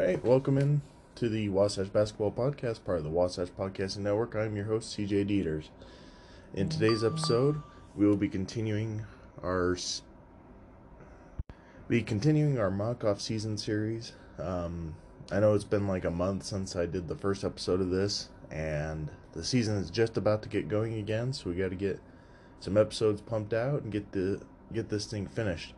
All right, welcome in to the Wasatch Basketball Podcast, part of the Wasatch Podcasting Network. I'm your host, CJ Dieters. In today's episode, we will be continuing our be continuing our mock off season series. Um, I know it's been like a month since I did the first episode of this, and the season is just about to get going again, so we got to get some episodes pumped out and get the get this thing finished.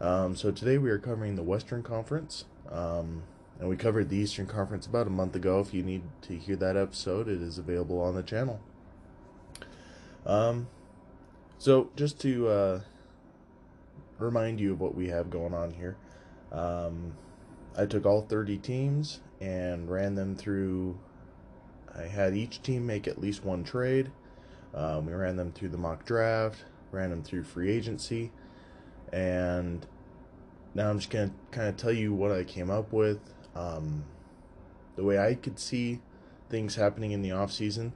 Um, so today we are covering the Western Conference. Um, and we covered the Eastern Conference about a month ago. If you need to hear that episode, it is available on the channel. Um, so just to uh, remind you of what we have going on here, um, I took all 30 teams and ran them through. I had each team make at least one trade. Um, we ran them through the mock draft, ran them through free agency, and now I'm just going to kind of tell you what I came up with um, the way I could see things happening in the off season.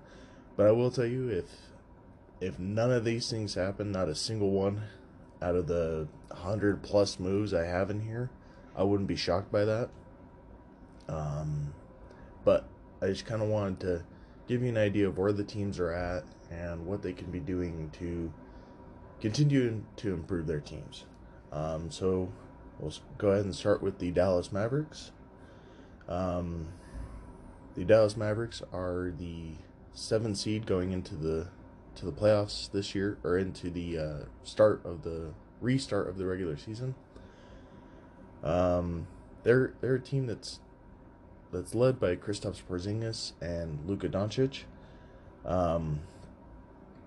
But I will tell you, if if none of these things happen, not a single one out of the hundred plus moves I have in here, I wouldn't be shocked by that. Um, but I just kind of wanted to give you an idea of where the teams are at and what they can be doing to continue to improve their teams. Um, so we'll go ahead and start with the Dallas Mavericks. Um, the Dallas Mavericks are the seven seed going into the to the playoffs this year, or into the uh, start of the restart of the regular season. Um, they're they're a team that's that's led by Kristaps Porzingis and Luka Doncic. Um,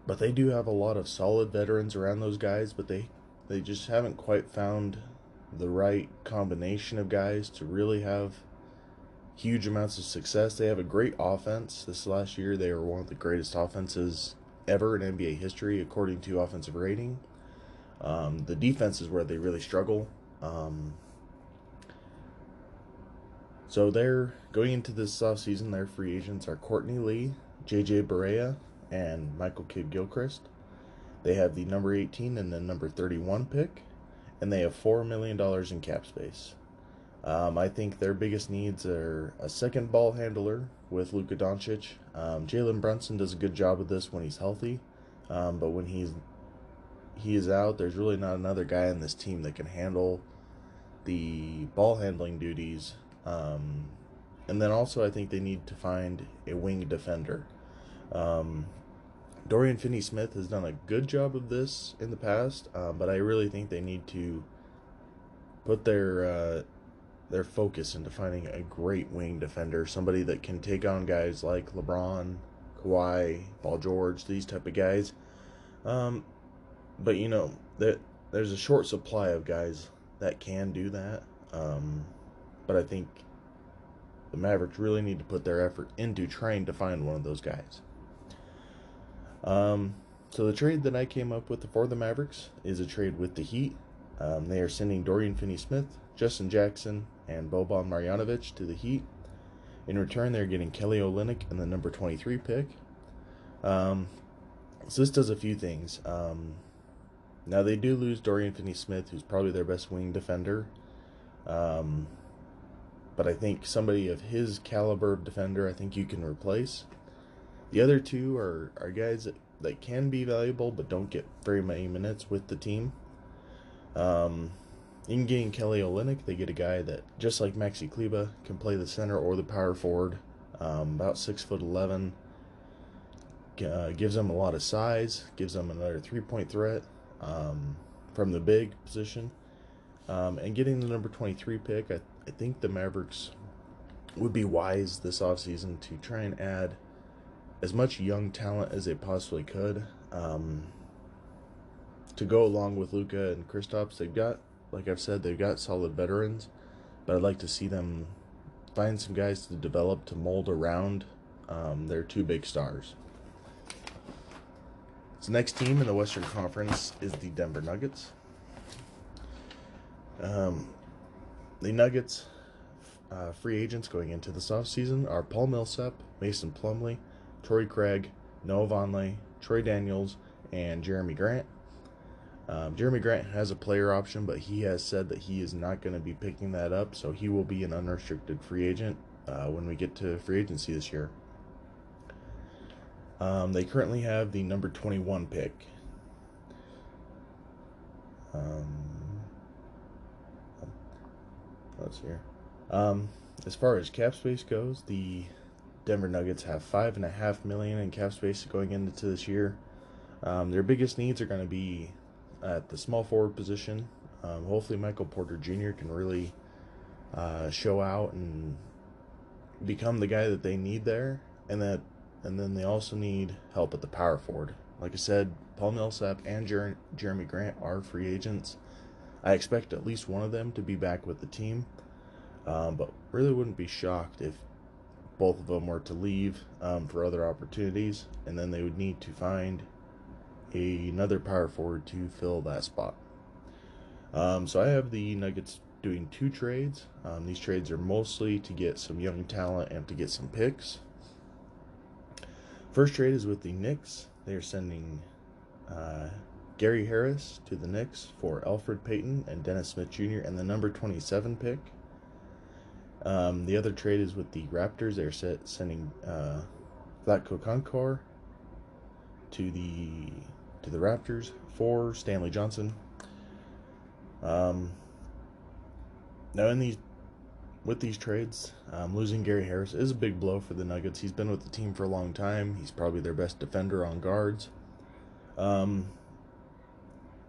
but they do have a lot of solid veterans around those guys, but they they just haven't quite found the right combination of guys to really have huge amounts of success. They have a great offense. This last year, they were one of the greatest offenses ever in NBA history, according to offensive rating. Um, the defense is where they really struggle. Um, so they're going into this offseason. Their free agents are Courtney Lee, JJ Barea, and Michael Kidd Gilchrist. They have the number 18 and the number 31 pick, and they have $4 million in cap space. Um, I think their biggest needs are a second ball handler with Luka Doncic. Um, Jalen Brunson does a good job of this when he's healthy, um, but when he's he is out, there's really not another guy in this team that can handle the ball handling duties. Um, and then also, I think they need to find a wing defender. Um, Dorian Finney Smith has done a good job of this in the past, uh, but I really think they need to put their uh, their focus into finding a great wing defender, somebody that can take on guys like LeBron, Kawhi, Paul George, these type of guys. Um, but you know that there's a short supply of guys that can do that. Um, but I think the Mavericks really need to put their effort into trying to find one of those guys. Um, so the trade that I came up with for the Mavericks is a trade with the Heat. Um, they are sending Dorian Finney-Smith, Justin Jackson, and Boban Marjanovic to the Heat. In return, they're getting Kelly Olynyk and the number 23 pick. Um, so this does a few things. Um, now they do lose Dorian Finney-Smith, who's probably their best wing defender. Um, but I think somebody of his caliber of defender, I think you can replace. The other two are, are guys that, that can be valuable but don't get very many minutes with the team. Um, in getting Kelly Olynyk, they get a guy that, just like Maxi Kleber, can play the center or the power forward. Um, about six foot eleven. Uh, gives them a lot of size. Gives them another three point threat um, from the big position. Um, and getting the number twenty three pick, I, I think the Mavericks would be wise this offseason to try and add as much young talent as they possibly could. Um, to go along with Luka and Kristaps, they've got like I've said, they've got solid veterans, but I'd like to see them find some guys to develop to mold around um, their two big stars. So next team in the Western Conference is the Denver Nuggets. Um, the Nuggets uh, free agents going into this offseason are Paul Millsap, Mason Plumlee, Torrey Craig, Noah Vonleh, Troy Daniels, and Jerami Grant. Um, Jerami Grant has a player option, but he has said that he is not going to be picking that up, so he will be an unrestricted free agent uh, when we get to free agency this year. Um, they currently have the number 21 pick. Um, let's here. Um, as far as cap space goes, the Denver Nuggets have five and a half million in cap space going into this year. Um, their biggest needs are going to be at the small forward position. Um, hopefully, Michael Porter Jr. can really uh, show out and become the guy that they need there, and that, and then they also need help at the power forward. Like I said, Paul Millsap and Jer- Jerami Grant are free agents. I expect at least one of them to be back with the team, um, but really wouldn't be shocked if both of them were to leave um, for other opportunities, and then they would need to find a, another power forward to fill that spot. Um, so I have the Nuggets doing two trades. Um, these trades are mostly to get some young talent and to get some picks. First trade is with the Knicks. They are sending uh, Gary Harris to the Knicks for Elfrid Payton and Dennis Smith Jr. and the number 27 pick. Um, the other trade is with the Raptors. They're set, sending uh, Vlatko to the to the Raptors for Stanley Johnson. Um, now, in these with these trades, um, losing Gary Harris is a big blow for the Nuggets. He's been with the team for a long time. He's probably their best defender on guards. Um,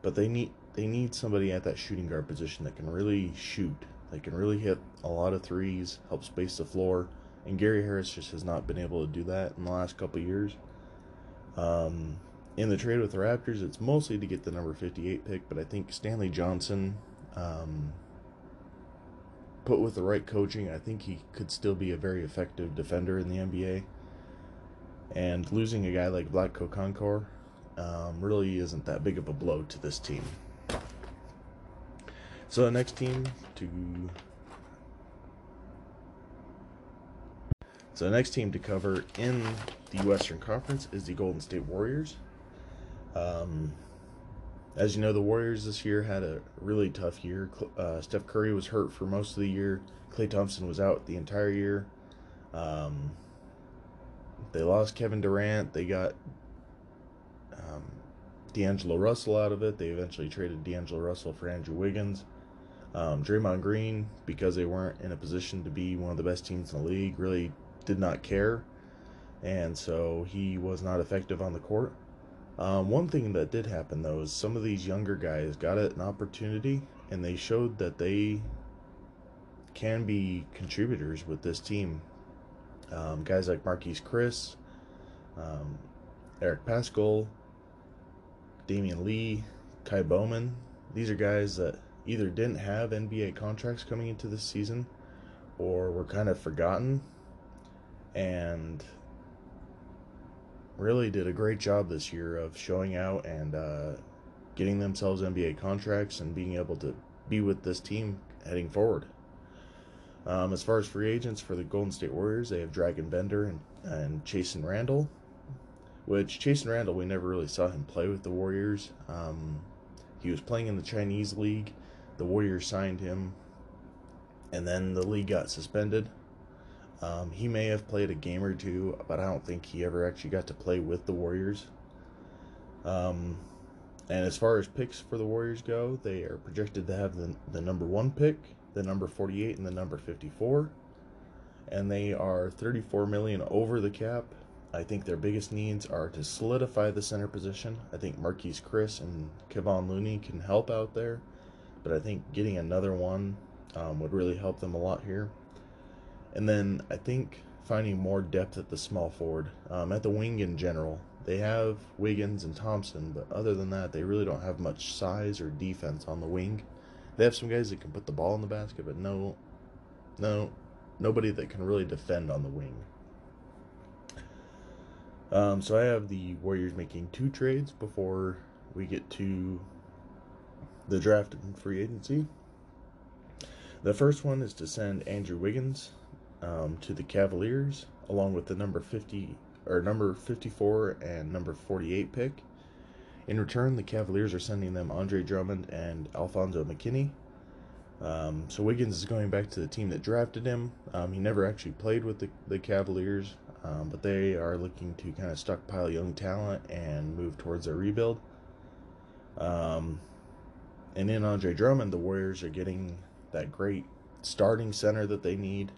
but they need they need somebody at that shooting guard position that can really shoot. They can really hit a lot of threes, help space the floor. And Gary Harris just has not been able to do that in the last couple years. Um, in the trade with the Raptors, it's mostly to get the number 58 pick, but I think Stanley Johnson, um, put with the right coaching, I think he could still be a very effective defender in the NBA. And losing a guy like Vlatko Cancar um, really isn't that big of a blow to this team. So the next team to so the next team to cover in the Western Conference is the Golden State Warriors. Um, as you know, the Warriors this year had a really tough year. Uh, Steph Curry was hurt for most of the year. Klay Thompson was out the entire year. Um, they lost Kevin Durant. They got um, D'Angelo Russell out of it. They eventually traded D'Angelo Russell for Andrew Wiggins. Um, Draymond Green, because they weren't in a position to be one of the best teams in the league, really did not care. And so he was not effective on the court. Um, one thing that did happen though is some of these younger guys got an opportunity and they showed that they can be contributors with this team. Um, guys like Marquese Chriss, um, Eric Paschall, Damion Lee, Ky Bowman. These are guys that either didn't have NBA contracts coming into this season or were kind of forgotten and really did a great job this year of showing out and uh, getting themselves NBA contracts and being able to be with this team heading forward. Um, as far as free agents for the Golden State Warriors, they have Dragan Bender and, and Chasson Randle, which Chasson Randle, we never really saw him play with the Warriors. Um, he was playing in the Chinese League. The Warriors signed him, and then the league got suspended. Um, he may have played a game or two, but I don't think he ever actually got to play with the Warriors. Um, and as far as picks for the Warriors go, they are projected to have the, the number one pick, the number 48, and the number 54. And they are 34 million over the cap. I think their biggest needs are to solidify the center position. I think Marquese Chriss and Kevon Looney can help out there, but I think getting another one um, would really help them a lot here. And then I think finding more depth at the small forward, um, at the wing in general. They have Wiggins and Thompson, but other than that, they really don't have much size or defense on the wing. They have some guys that can put the ball in the basket, but no, no, nobody that can really defend on the wing. Um, so I have the Warriors making two trades before we get to the draft and free agency. The first one is to send Andrew Wiggins um, to the Cavaliers, along with the number 50 or number 54 and number 48 pick. In return, the Cavaliers are sending them Andre Drummond and Alfonzo McKinnie. Um, so Wiggins is going back to the team that drafted him. Um, he never actually played with the, the Cavaliers, um, but they are looking to kind of stockpile young talent and move towards a rebuild. Um, and in Andre Drummond, the Warriors are getting that great starting center that they need.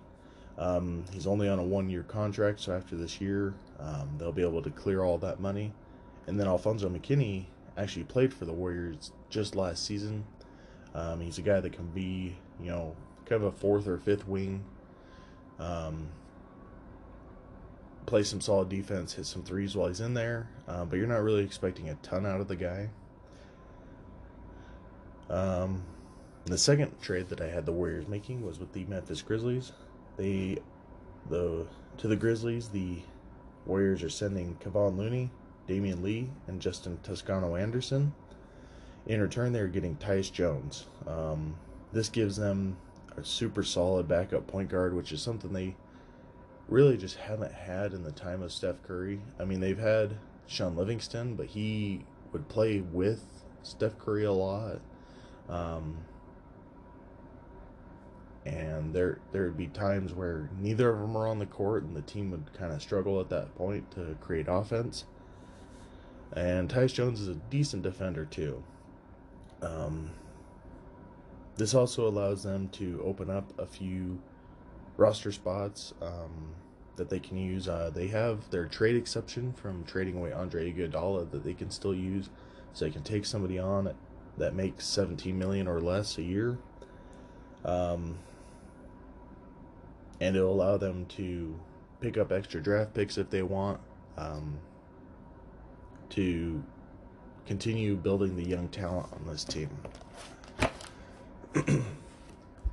Um, he's only on a one year contract, so after this year, um, they'll be able to clear all that money. And then Alfonzo McKinnie actually played for the Warriors just last season. Um, he's a guy that can be, you know, kind of a fourth or fifth wing. Um, play some solid defense, hit some threes while he's in there, uh, but you're not really expecting a ton out of the guy. Um, the second trade that I had the Warriors making was with the Memphis Grizzlies. They, the to the Grizzlies, the Warriors are sending Kevon Looney, Damion Lee, and Justin Toscano Anderson. In return, they're getting Tyus Jones. Um, this gives them a super solid backup point guard, which is something they really just haven't had in the time of Steph Curry. I mean, they've had Shaun Livingston, but he would play with Steph Curry a lot. Um, and there there would be times where neither of them are on the court, and the team would kind of struggle at that point to create offense. And Tyus Jones is a decent defender too. Um, this also allows them to open up a few roster spots um, that they can use. Uh, they have their trade exception from trading away Andre Iguodala that they can still use, so they can take somebody on that makes 17 million or less a year. Um, and it'll allow them to pick up extra draft picks if they want um, to continue building the young talent on this team. the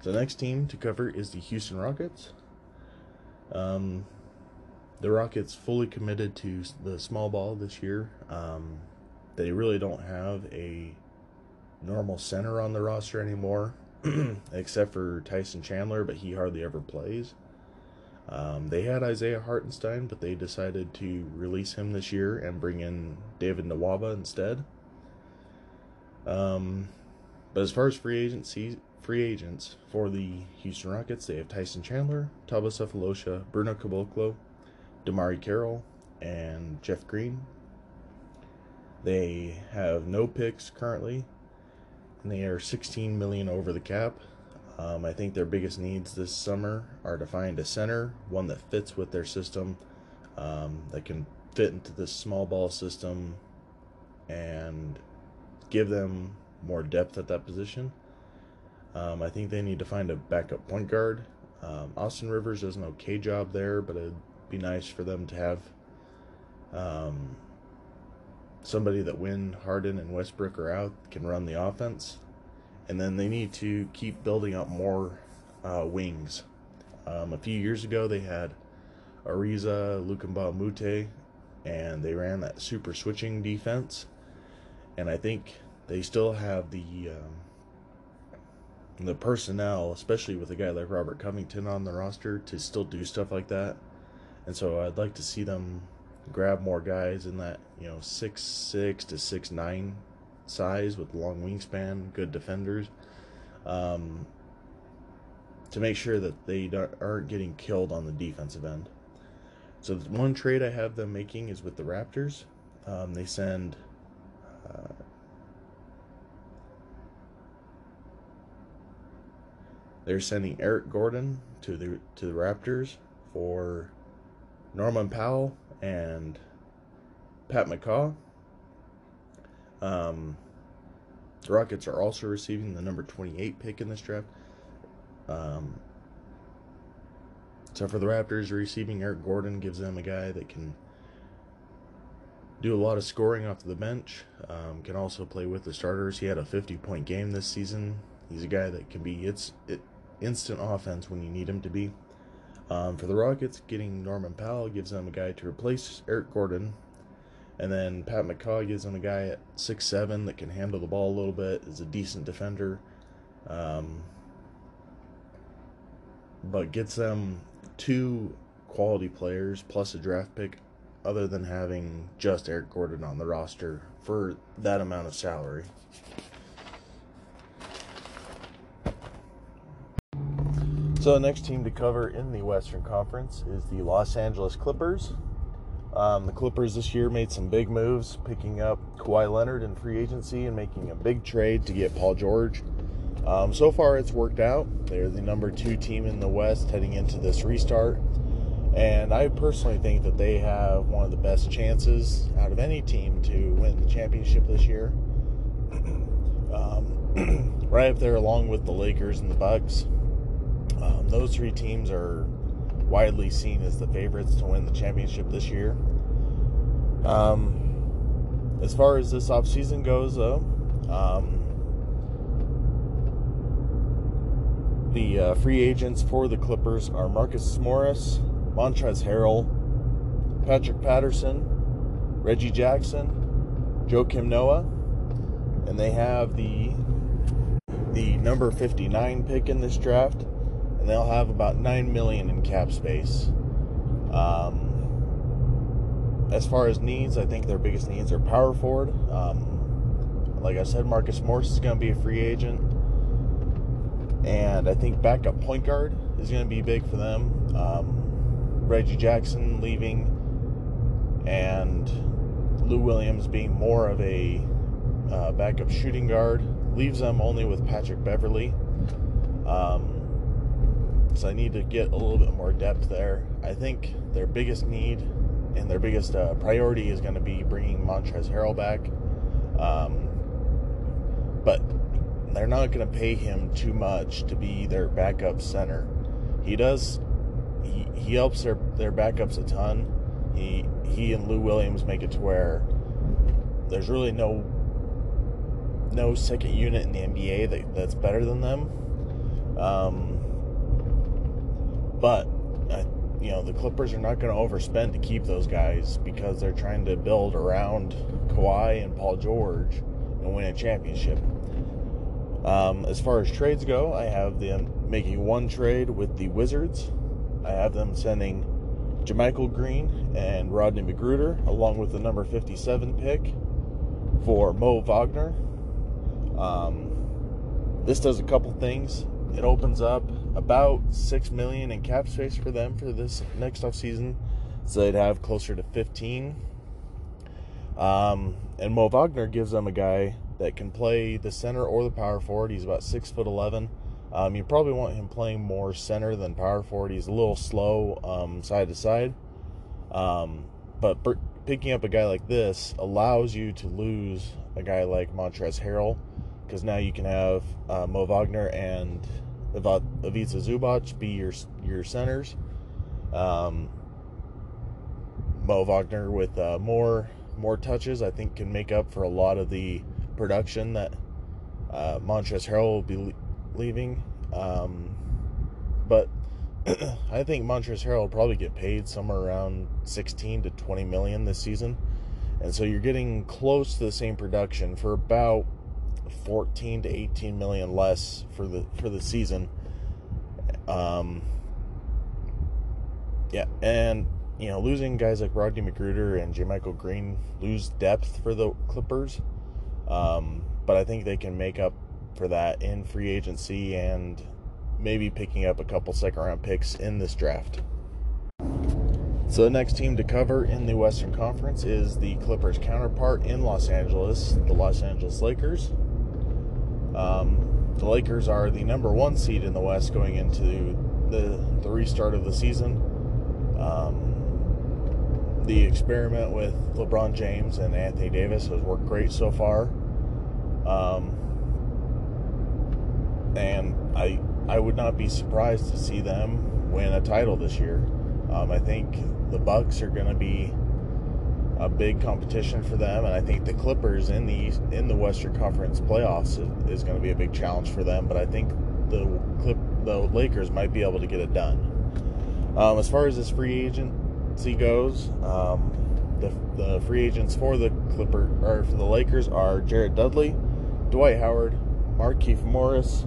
next team to cover is the Houston Rockets. Um, the Rockets fully committed to the small ball this year. Um, they really don't have a normal center on the roster anymore, except for Tyson Chandler, but he hardly ever plays. Um, they had Isaiah Hartenstein, but they decided to release him this year and bring in David Nwaba instead. Um, but as far as free agency, free agents for the Houston Rockets, they have Tyson Chandler, Thabo Sefolosha, Bruno Caboclo, DeMarre Carroll, and Jeff Green. They have no picks currently, and they are 16 million over the cap. Um, I think their biggest needs this summer are to find a center, one that fits with their system, um, that can fit into this small ball system, and give them more depth at that position. Um, I think they need to find a backup point guard. Um, Austin Rivers does an okay job there, but it'd be nice for them to have um, somebody that when Harden and Westbrook are out can run the offense and then they need to keep building up more uh, wings. Um, a few years ago, they had Ariza, Luc Mbah a Moute, and they ran that super switching defense. And I think they still have the um, the personnel, especially with a guy like Robert Covington on the roster, to still do stuff like that. And so I'd like to see them grab more guys in that you know six six to six nine size with long wingspan, good defenders, um, to make sure that they aren't getting killed on the defensive end. So the one trade I have them making is with the Raptors. Um, they send. Uh, they're sending Eric Gordon to the to the Raptors for Norman Powell and Pat McCaw. Um, the Rockets are also receiving the number 28 pick in this draft. Um, so for the Raptors, receiving Eric Gordon gives them a guy that can do a lot of scoring off the bench. Um, can also play with the starters. He had a 50 point game this season. He's a guy that can be it's it, instant offense when you need him to be. Um, for the Rockets, getting Norman Powell gives them a guy to replace Eric Gordon, and then Pat McCaw gives them a guy at six seven that can handle the ball a little bit, is a decent defender, um, but gets them two quality players plus a draft pick, other than having just Eric Gordon on the roster for that amount of salary. So the next team to cover in the Western Conference is the Los Angeles Clippers. Um, the Clippers this year made some big moves, picking up Kawhi Leonard in free agency and making a big trade to get Paul George. Um, so far, it's worked out. They're the number two team in the West heading into this restart. And I personally think that they have one of the best chances out of any team to win the championship this year. Um, right up there, along with the Lakers and the Bucks. Um, those three teams are widely seen as the favorites to win the championship this year. Um, as far as this offseason goes, though, um, the uh, free agents for the Clippers are Marcus Morris, Montrezl Harrell, Patrick Patterson, Reggie Jackson, Joakim Noah, and they have the the number 59 pick in this draft they'll have about nine million in cap space. Um, as far as needs, I think their biggest needs are power forward. Um, like I said, Marcus Morris is going to be a free agent, and I think backup point guard is going to be big for them. Um, Reggie Jackson leaving, and Lou Williams being more of a uh, backup shooting guard leaves them only with Patrick Beverley. Um, I need to get a little bit more depth there. I think their biggest need and their biggest uh, priority is going to be bringing Montrezl Harrell back. Um, but they're not going to pay him too much to be their backup center. He does. He, he helps their their backups a ton. He he and Lou Williams make it to where there's really no no second unit in the NBA that, that's better than them. Um, but uh, you know the Clippers are not going to overspend to keep those guys because they're trying to build around Kawhi and Paul George and win a championship. Um, as far as trades go, I have them making one trade with the Wizards. I have them sending JaMychal Green and Rodney McGruder along with the number 57 pick for Mo Wagner. Um, this does a couple things. It opens up about six million in cap space for them for this next off season, so they'd have closer to 15. Um, and Mo Wagner gives them a guy that can play the center or the power forward. He's about six foot eleven. Um, you probably want him playing more center than power forward. He's a little slow um, side to side. Um, but picking up a guy like this allows you to lose a guy like Montrezl Harrell because now you can have uh, Mo Wagner and Ivica Zubac be your your centers. Um, Mo Wagner with uh, more more touches, I think, can make up for a lot of the production that uh, Montrezl Harrell will be leaving. Um, but I think Montrezl Harrell will probably get paid somewhere around 16 to 20 million this season, and so you're getting close to the same production for about 14 to 18 million less for the for the season. Um, yeah, and you know, losing guys like Rodney McGruder and JaMychal Green lose depth for the Clippers. Um, but I think they can make up for that in free agency and maybe picking up a couple second round picks in this draft. So the next team to cover in the Western Conference is the Clippers counterpart in Los Angeles, the Los Angeles Lakers. Um, the Lakers are the number one seed in the West going into the, the restart of the season. Um, the experiment with LeBron James and Anthony Davis has worked great so far. Um, and I I would not be surprised to see them win a title this year. Um, I think the Bucks are going to be a big competition for them, and I think the Clippers in the in the Western Conference playoffs is, is going to be a big challenge for them. But I think the Clip the Lakers might be able to get it done. Um, as far as this free agency goes, um, the the free agents for the Clipper or for the Lakers are Jared Dudley, Dwight Howard, Markieff Morris,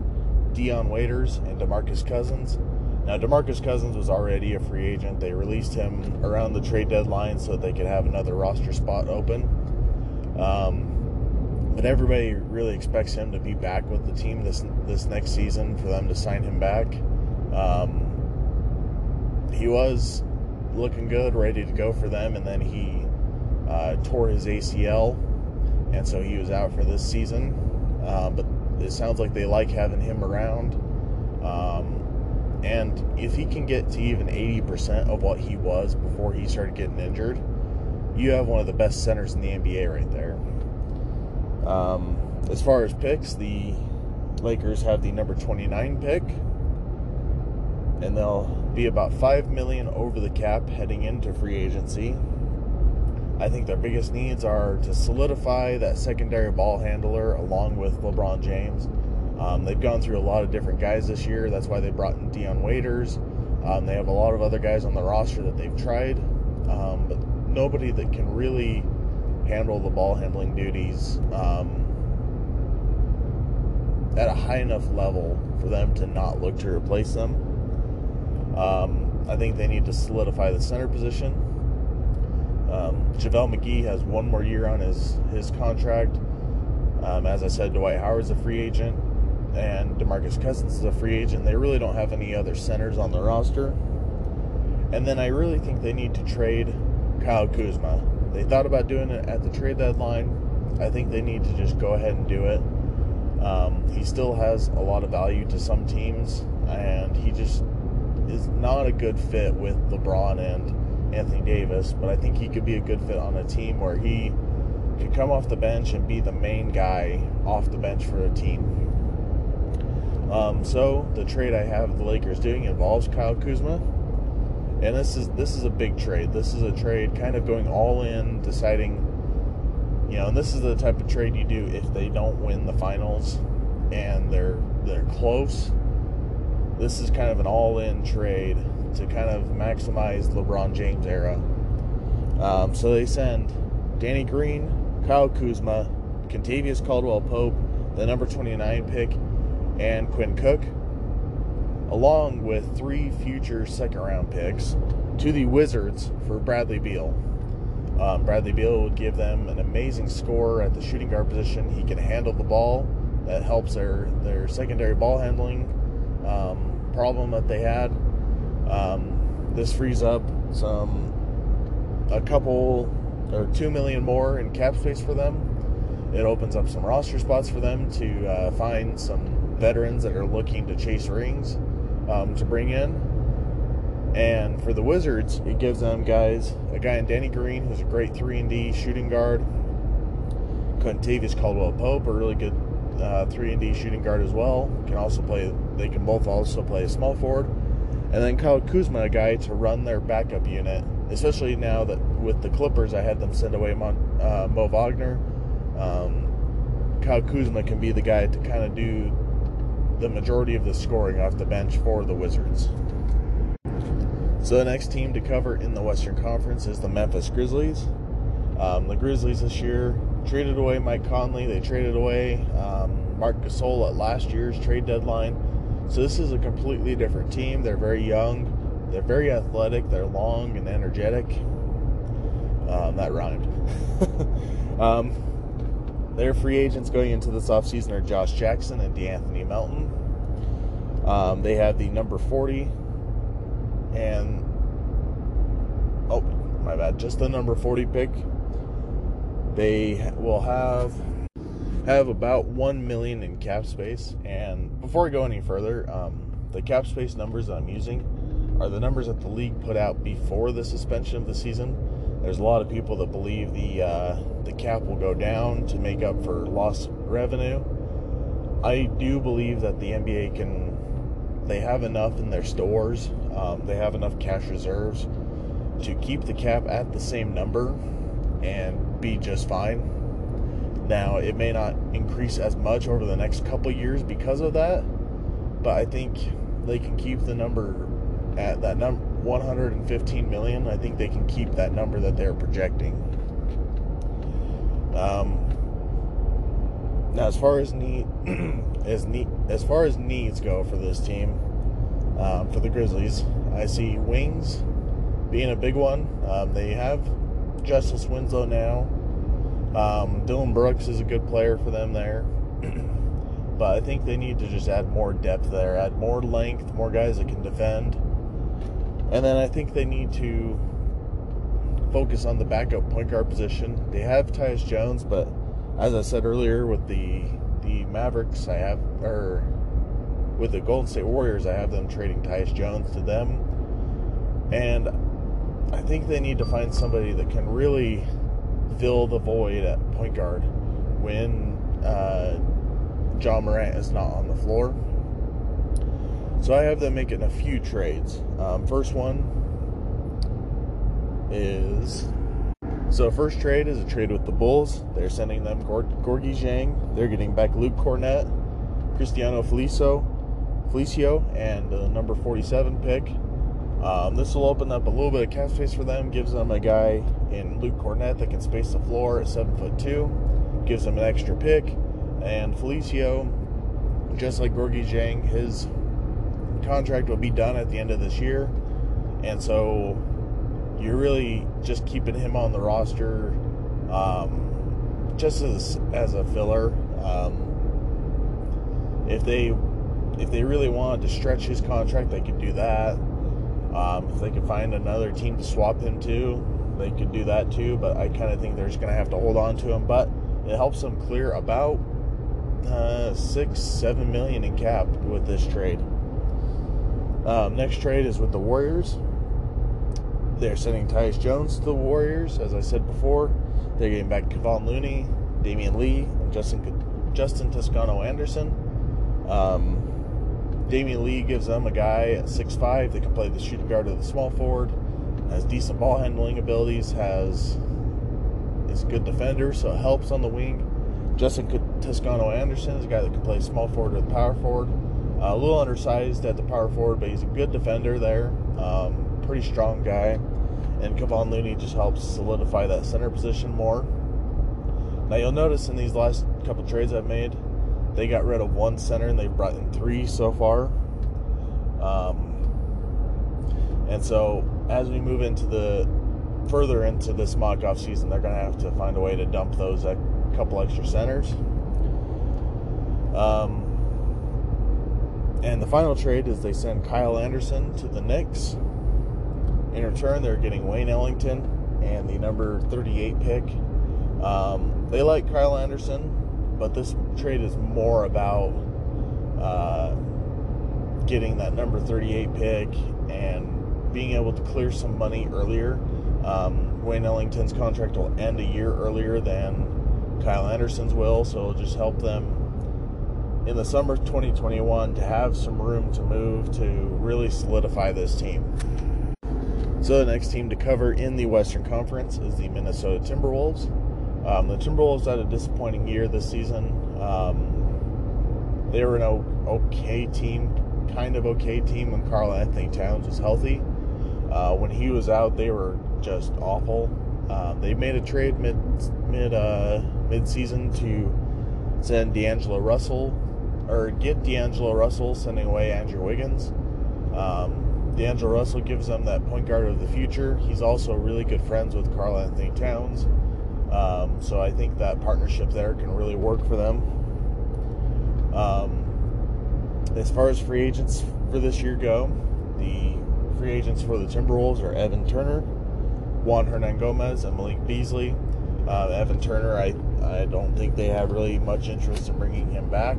Dion Waiters, and DeMarcus Cousins. Now, DeMarcus Cousins was already a free agent. They released him around the trade deadline so they could have another roster spot open. Um, but everybody really expects him to be back with the team this this next season for them to sign him back. Um, he was looking good, ready to go for them, and then he uh, tore his ACL, and so he was out for this season. Uh, but it sounds like they like having him around. Um, and if he can get to even 80% of what he was before he started getting injured, you have one of the best centers in the NBA right there. Um, as far as picks, the Lakers have the number 29 pick, and they'll be about 5 million over the cap heading into free agency. I think their biggest needs are to solidify that secondary ball handler along with LeBron James um, they've gone through a lot of different guys this year. That's why they brought in Dion Waiters. Um, they have a lot of other guys on the roster that they've tried, um, but nobody that can really handle the ball handling duties um, at a high enough level for them to not look to replace them. Um, I think they need to solidify the center position. Um, JaVale McGee has one more year on his, his contract. Um, as I said, Dwight Howard's a free agent and DeMarcus Cousins is a free agent. They really don't have any other centers on the roster. And then I really think they need to trade Kyle Kuzma. They thought about doing it at the trade deadline. I think they need to just go ahead and do it. Um, he still has a lot of value to some teams, and he just is not a good fit with LeBron and Anthony Davis. But I think he could be a good fit on a team where he could come off the bench and be the main guy off the bench for a team. Um, so the trade I have the Lakers doing involves Kyle Kuzma, and this is this is a big trade. This is a trade kind of going all in, deciding, you know, and this is the type of trade you do if they don't win the finals and they're they're close. This is kind of an all in trade to kind of maximize LeBron James era. Um, so they send Danny Green, Kyle Kuzma, Kentavious Caldwell Pope, the number 29 pick, and Quinn Cook, along with three future second round picks, to the Wizards for Bradley Beal. Um, Bradley Beal would give them an amazing score at the shooting guard position. He can handle the ball. That helps their, their secondary ball handling um, problem that they had. Um, this frees up some a couple or two million more in cap space for them. It opens up some roster spots for them to uh, find some veterans that are looking to chase rings um, to bring in. And for the Wizards, it gives them guys a guy in Danny Green who's a great three and D shooting guard. Kentavious Caldwell Pope, a really good uh, three and D shooting guard as well. Can also play. They can both also play a small forward. And then Kyle Kuzma, a guy to run their backup unit, especially now that with the Clippers, I had them send away Mon, uh, Mo Wagner. Um, Kyle Kuzma can be the guy to kind of do the majority of the scoring off the bench for the Wizards. So the next team to cover in the Western Conference is the Memphis Grizzlies. Um, the Grizzlies this year traded away Mike Conley. They traded away um, Marc Gasol at last year's trade deadline. So this is a completely different team. They're very young. They're very athletic. They're long and energetic. Um, that rhymed. um, their free agents going into this offseason are Josh Jackson and De'Anthony Melton. Um, they have the number 40 and oh my bad just the number 40 pick. They will have have about 1 million in cap space. And before i go any further um, the cap space numbers that i'm using are the numbers that the league put out before the suspension of the season there's a lot of people that believe the uh, the cap will go down to make up for lost revenue. I do believe that the NBA can. They have enough in their stores. Um, they have enough cash reserves to keep the cap at the same number and be just fine. Now, it may not increase as much over the next couple years because of that, but I think they can keep the number at that number 115 million. I think they can keep that number that they're projecting. Um, now, as far as need as need as far as needs go for this team, um, for the Grizzlies, I see wings being a big one. Um, they have Justice Winslow now. Um, Dillon Brooks is a good player for them there. but I think they need to just add more depth there, add more length, more guys that can defend. And then I think they need to focus on the backup point guard position. They have Tyus Jones, but as I said earlier, with the the Mavericks, I have or with the Golden State Warriors, I have them trading Tyus Jones to them, and I think they need to find somebody that can really fill the void at point guard when uh, Ja Morant is not on the floor. So I have them making a few trades. Um, first one is so first trade is a trade with the Bulls. They're sending them Gorgui Dieng. They're getting back Luke Kornet, Cristiano Felicio, Felicio, and the number 47 pick. Um, this will open up a little bit of cap space for them. Gives them a guy in Luke Kornet that can space the floor at seven foot two. Gives them an extra pick, and Felicio, just like Gorgui Dieng, his contract will be done at the end of this year, and so you're really just keeping him on the roster um, just as as a filler. Um, if they if they really wanted to stretch his contract, they could do that. Um, if they could find another team to swap him to, they could do that too. But I kind of think they're just going to have to hold on to him. But it helps them clear about uh, six, seven million in cap with this trade. Um, next trade is with the Warriors. They're sending Tyus Jones to the Warriors, as I said before. They're getting back Kevon Looney, Damion Lee, and Justin Justin Toscano Anderson. Um, Damion Lee gives them a guy at 6'5 that can play the shooting guard or the small forward, has decent ball handling abilities, has is a good defender, so it helps on the wing. Justin Toscano Anderson is a guy that can play small forward or the power forward. A little undersized at the power forward, but he's a good defender there. Um, pretty strong guy and Kevon Looney just helps solidify that center position more. Now you'll notice in these last couple trades I've made, they got rid of one center and they've brought in three so far. Um, and so as we move into the further into this mock off season, they're going to have to find a way to dump those a couple extra centers. Um, and the final trade is they send Kyle Anderson to the Knicks in return, they're getting Wayne Ellington and the number 38 pick. Um, they like Kyle Anderson, but this trade is more about uh, getting that number 38 pick and being able to clear some money earlier. Um, Wayne Ellington's contract will end a year earlier than Kyle Anderson's will, so it'll just help them in the summer 2021 to have some room to move to really solidify this team. So the next team to cover in the Western Conference is the Minnesota Timberwolves. Um, the Timberwolves had a disappointing year this season. Um, they were an okay team, kind of okay team when Karl-Anthony Towns was healthy. Uh, when he was out, they were just awful. Um, they made a trade mid mid uh, mid season to send D'Angelo Russell or get D'Angelo Russell, sending away Andrew Wiggins. Um, D'Angelo Russell gives them that point guard of the future. He's also really good friends with Karl-Anthony Towns. Um, so I think that partnership there can really work for them. Um, as far as free agents for this year go, the free agents for the Timberwolves are Evan Turner, Juan Hernangomez, and Malik Beasley. Uh, Evan Turner, I, I don't think they have really much interest in bringing him back.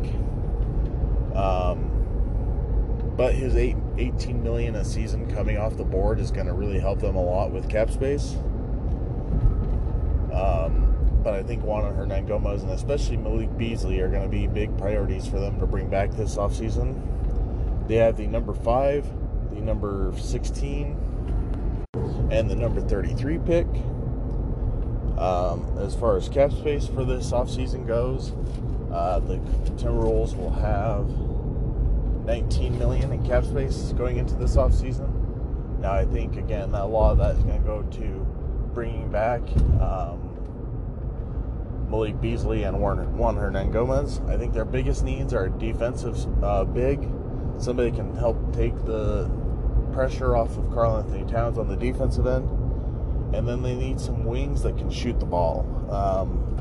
Um, but his eight, 18 million a season coming off the board is going to really help them a lot with cap space. Um, but I think Juan Hernangomez and especially Malik Beasley are going to be big priorities for them to bring back this offseason. They have the number five, the number 16, and the number 33 pick. Um, as far as cap space for this offseason goes, uh, the Timberwolves will have 19 million in cap space going into this off season. Now I think again that a lot of that is going to go to bringing back um, Malik Beasley and Juan, Juan Hernangomez. I think their biggest needs are defensive uh, big, somebody can help take the pressure off of Karl-Anthony Towns on the defensive end, and then they need some wings that can shoot the ball. Um,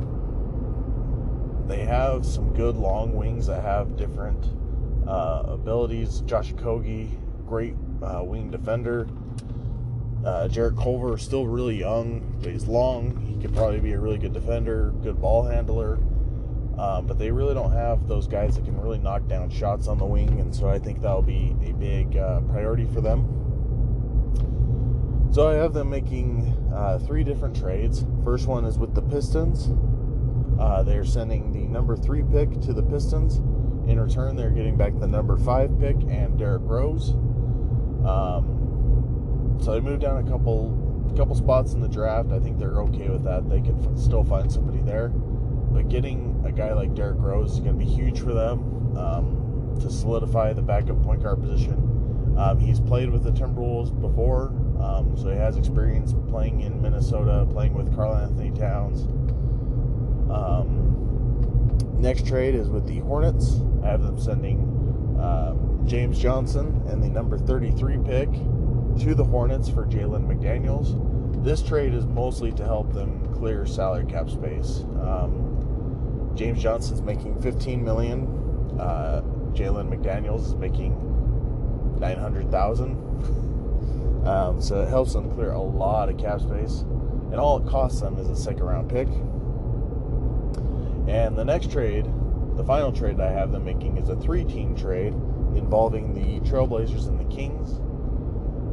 they have some good long wings that have different uh, abilities. Josh Okogie, great uh, wing defender. Uh, Jarrett Culver is still really young, but he's long. He could probably be a really good defender, good ball handler. Um, but they really don't have those guys that can really knock down shots on the wing, and so I think that'll be a big uh, priority for them. So I have them making uh, three different trades. First one is with the Pistons. Uh, they're sending the number three pick to the Pistons. In return, they're getting back the number five pick and Derrick Rose. Um, so they moved down a couple couple spots in the draft. I think they're okay with that. They can f- still find somebody there. But getting a guy like Derrick Rose is going to be huge for them um, to solidify the backup point guard position. Um, he's played with the Timberwolves before, um, so he has experience playing in Minnesota, playing with Karl-Anthony Towns. Um, next trade is with the Hornets. I have them sending um, James Johnson and the number 33 pick to the Hornets for Jalen McDaniels. This trade is mostly to help them clear salary cap space. Um, James Johnson's making 15 million. Uh, Jalen McDaniels is making 900,000. Um, so it helps them clear a lot of cap space, and all it costs them is a second round pick. And the next trade, the final trade I have them making is a three team trade involving the Trailblazers and the Kings.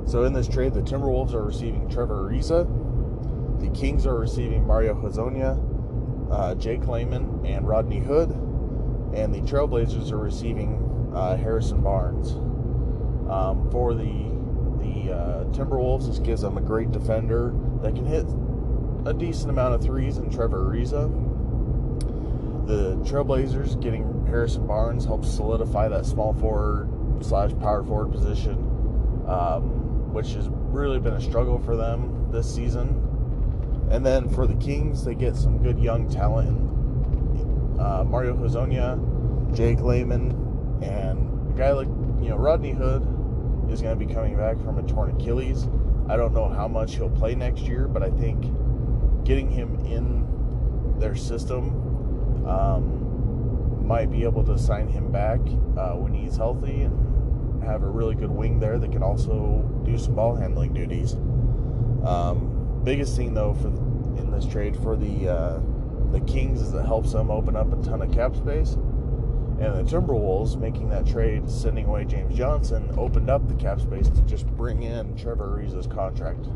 So in this trade, the Timberwolves are receiving Trevor Ariza, the Kings are receiving Mario Hezonja, uh, Jake Layman, and Rodney Hood, and the Trailblazers are receiving uh, Harrison Barnes. Um, for the the uh, Timberwolves, this gives them a great defender that can hit a decent amount of threes in Trevor Ariza the Trailblazers getting Harrison Barnes helps solidify that small forward slash power forward position, um, which has really been a struggle for them this season. And then for the Kings, they get some good young talent. Uh, Mario Hezonja, Jake Layman, and a guy like you know Rodney Hood is going to be coming back from a torn Achilles. I don't know how much he'll play next year, but I think getting him in their system um, might be able to sign him back uh, when he's healthy and have a really good wing there that can also do some ball handling duties. Um, biggest thing though for in this trade for the uh, the Kings is it helps them open up a ton of cap space. And the Timberwolves making that trade, sending away James Johnson, opened up the cap space to just bring in Trevor Ariza's contract.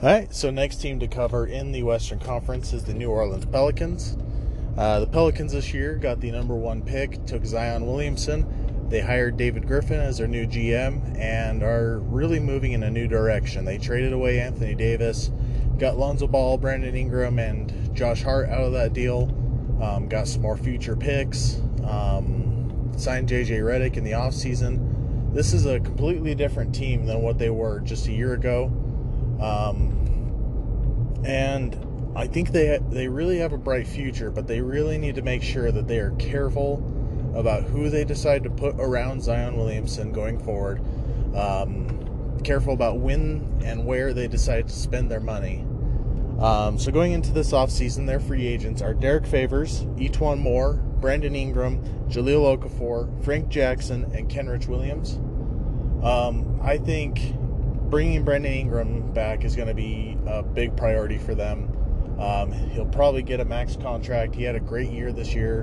All right, so next team to cover in the Western Conference is the New Orleans Pelicans. Uh, the Pelicans this year got the number one pick, took Zion Williamson. They hired David Griffin as their new GM and are really moving in a new direction. They traded away Anthony Davis, got Lonzo Ball, Brandon Ingram, and Josh Hart out of that deal. Um, got some more future picks. Um, signed JJ Redick in the offseason. This is a completely different team than what they were just a year ago. Um, and I think they they really have a bright future, but they really need to make sure that they are careful about who they decide to put around Zion Williamson going forward. Um, careful about when and where they decide to spend their money. Um, so going into this offseason, their free agents are Derrick Favors, E'Twaun Moore, Brandon Ingram, Jahlil Okafor, Frank Jackson, and Kenrich Williams. Um, I think bringing Brandon Ingram back is going to be a big priority for them. Um, he'll probably get a max contract. He had a great year this year.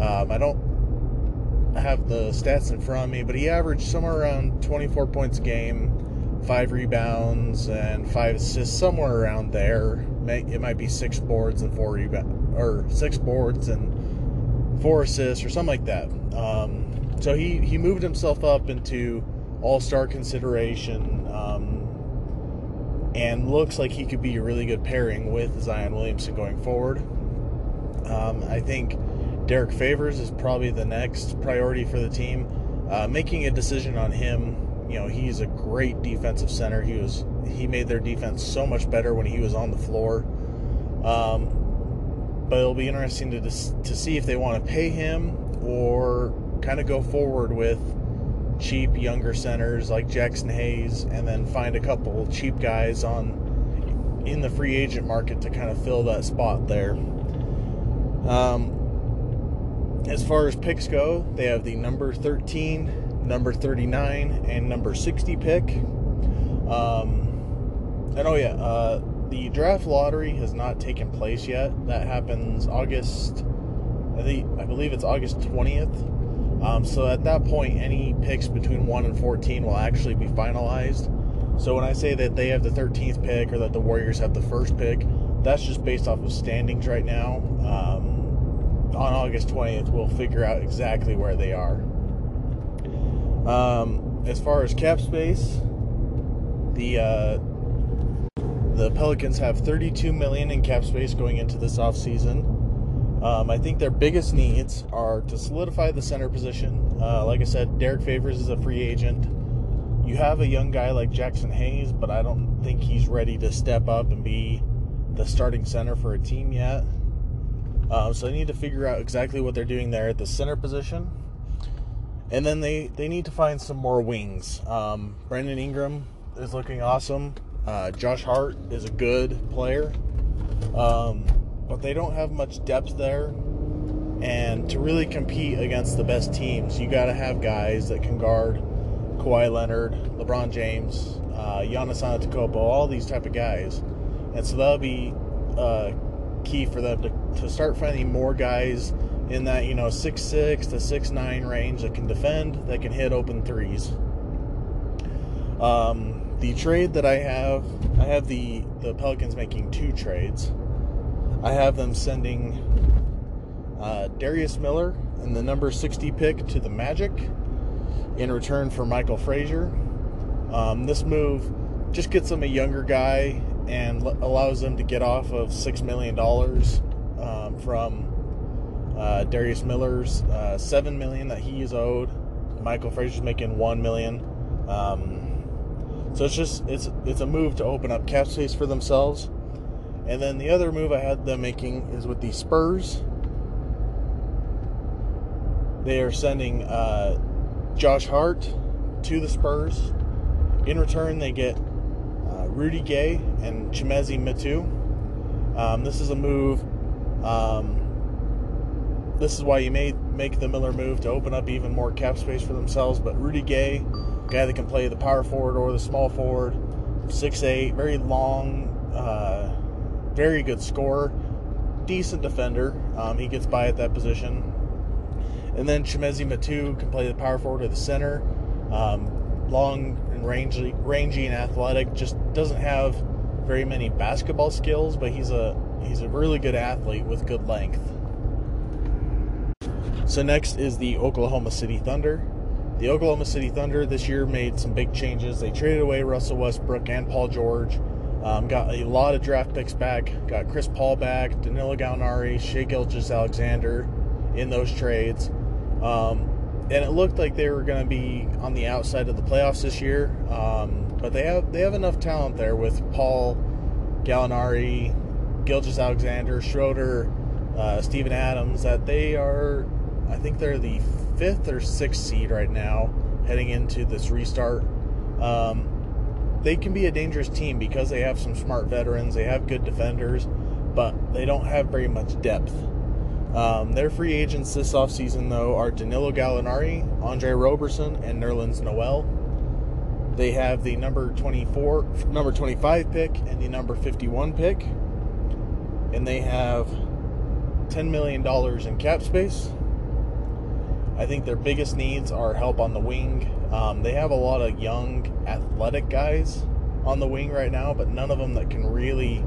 Um, I don't have the stats in front of me, but he averaged somewhere around 24 points a game, five rebounds, and five assists, somewhere around there. It might be six boards and four rebounds, or six boards and four assists, or something like that. Um, so he he moved himself up into all star consideration, um, and looks like he could be a really good pairing with Zion Williamson going forward. Um, I think Derrick Favors is probably the next priority for the team. Uh, making a decision on him, you know, he's a great defensive center. He was he made their defense so much better when he was on the floor. Um, but it'll be interesting to to see if they want to pay him or kind of go forward with cheap younger centers like Jaxson Hayes, and then find a couple cheap guys on in the free agent market to kind of fill that spot there. Um, as far as picks go, they have the number 13, number 39, and number 60 pick. Um, and oh yeah, uh, the draft lottery has not taken place yet. That happens August. I think I believe it's August 20th. Um, so at that point, any picks between one and 14 will actually be finalized. So when I say that they have the 13th pick or that the Warriors have the first pick, that's just based off of standings right now. Um, on August 20th, we'll figure out exactly where they are. Um, as far as cap space, the uh, the Pelicans have 32 million in cap space going into this offseason. Um, I think their biggest needs are to solidify the center position. Uh, like I said, Derrick Favors is a free agent. You have a young guy like Jaxson Hayes, but I don't think he's ready to step up and be the starting center for a team yet. Um, so they need to figure out exactly what they're doing there at the center position. And then they, they need to find some more wings. Um, Brandon Ingram is looking awesome. Uh, Josh Hart is a good player. Um, but they don't have much depth there. And to really compete against the best teams, you got to have guys that can guard Kawhi Leonard, LeBron James, uh, Giannis Antetokounmpo, all these type of guys. And so that'll be uh, key for them to, to start finding more guys in that you know six six to six nine range that can defend, that can hit open threes. Um, the trade that I have, I have the the Pelicans making two trades. I have them sending uh, Darius Miller and the number 60 pick to the Magic in return for Michael Frazier. Um, this move just gets them a younger guy and l- allows them to get off of $6 million um, from uh, Darius Miller's uh, 7 million that he is owed. Michael Frazier's making 1 million. Um, so it's just it's it's a move to open up cap space for themselves and then the other move I had them making is with the Spurs. They are sending uh, Josh Hart to the Spurs. In return, they get uh, Rudy Gay and Chimezie Metu. Um, this is a move. Um, this is why you may make the Miller move to open up even more cap space for themselves. But Rudy Gay, guy that can play the power forward or the small forward, six eight, very long. Uh, very good scorer, decent defender. Um, he gets by at that position. And then Chimezie Metu can play the power forward or the center. Um, long and rangy, rangy and athletic. Just doesn't have very many basketball skills, but he's a he's a really good athlete with good length. So next is the Oklahoma City Thunder. The Oklahoma City Thunder this year made some big changes. They traded away Russell Westbrook and Paul George. Um, got a lot of draft picks back. Got Chris Paul back, Danilo Gallinari, Shai Gilgeous-Alexander in those trades. Um, and it looked like they were going to be on the outside of the playoffs this year. Um, but they have they have enough talent there with Paul, Gallinari, Gilgeous-Alexander, Schroeder, uh, Steven Adams that they are. I think they're the fifth or sixth seed right now, heading into this restart. Um, they can be a dangerous team because they have some smart veterans, they have good defenders, but they don't have very much depth. Um, their free agents this offseason, though, are Danilo Gallinari, Andre Roberson, and Nerlens Noel. They have the number 24, number 25 pick and the number 51 pick. And they have $10 million in cap space. I think their biggest needs are help on the wing. Um, they have a lot of young, athletic guys on the wing right now, but none of them that can really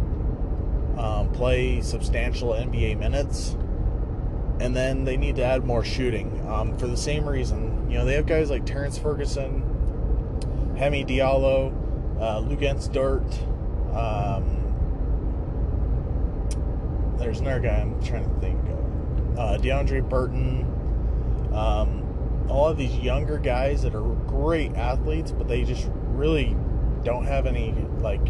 um, play substantial NBA minutes. And then they need to add more shooting um, for the same reason. You know, they have guys like Terrence Ferguson, Hemi Diallo, uh, Luguentz Dort. Um, there's another guy I'm trying to think of. Uh, Deonte Burton. Um, all of these younger guys that are great athletes, but they just really don't have any like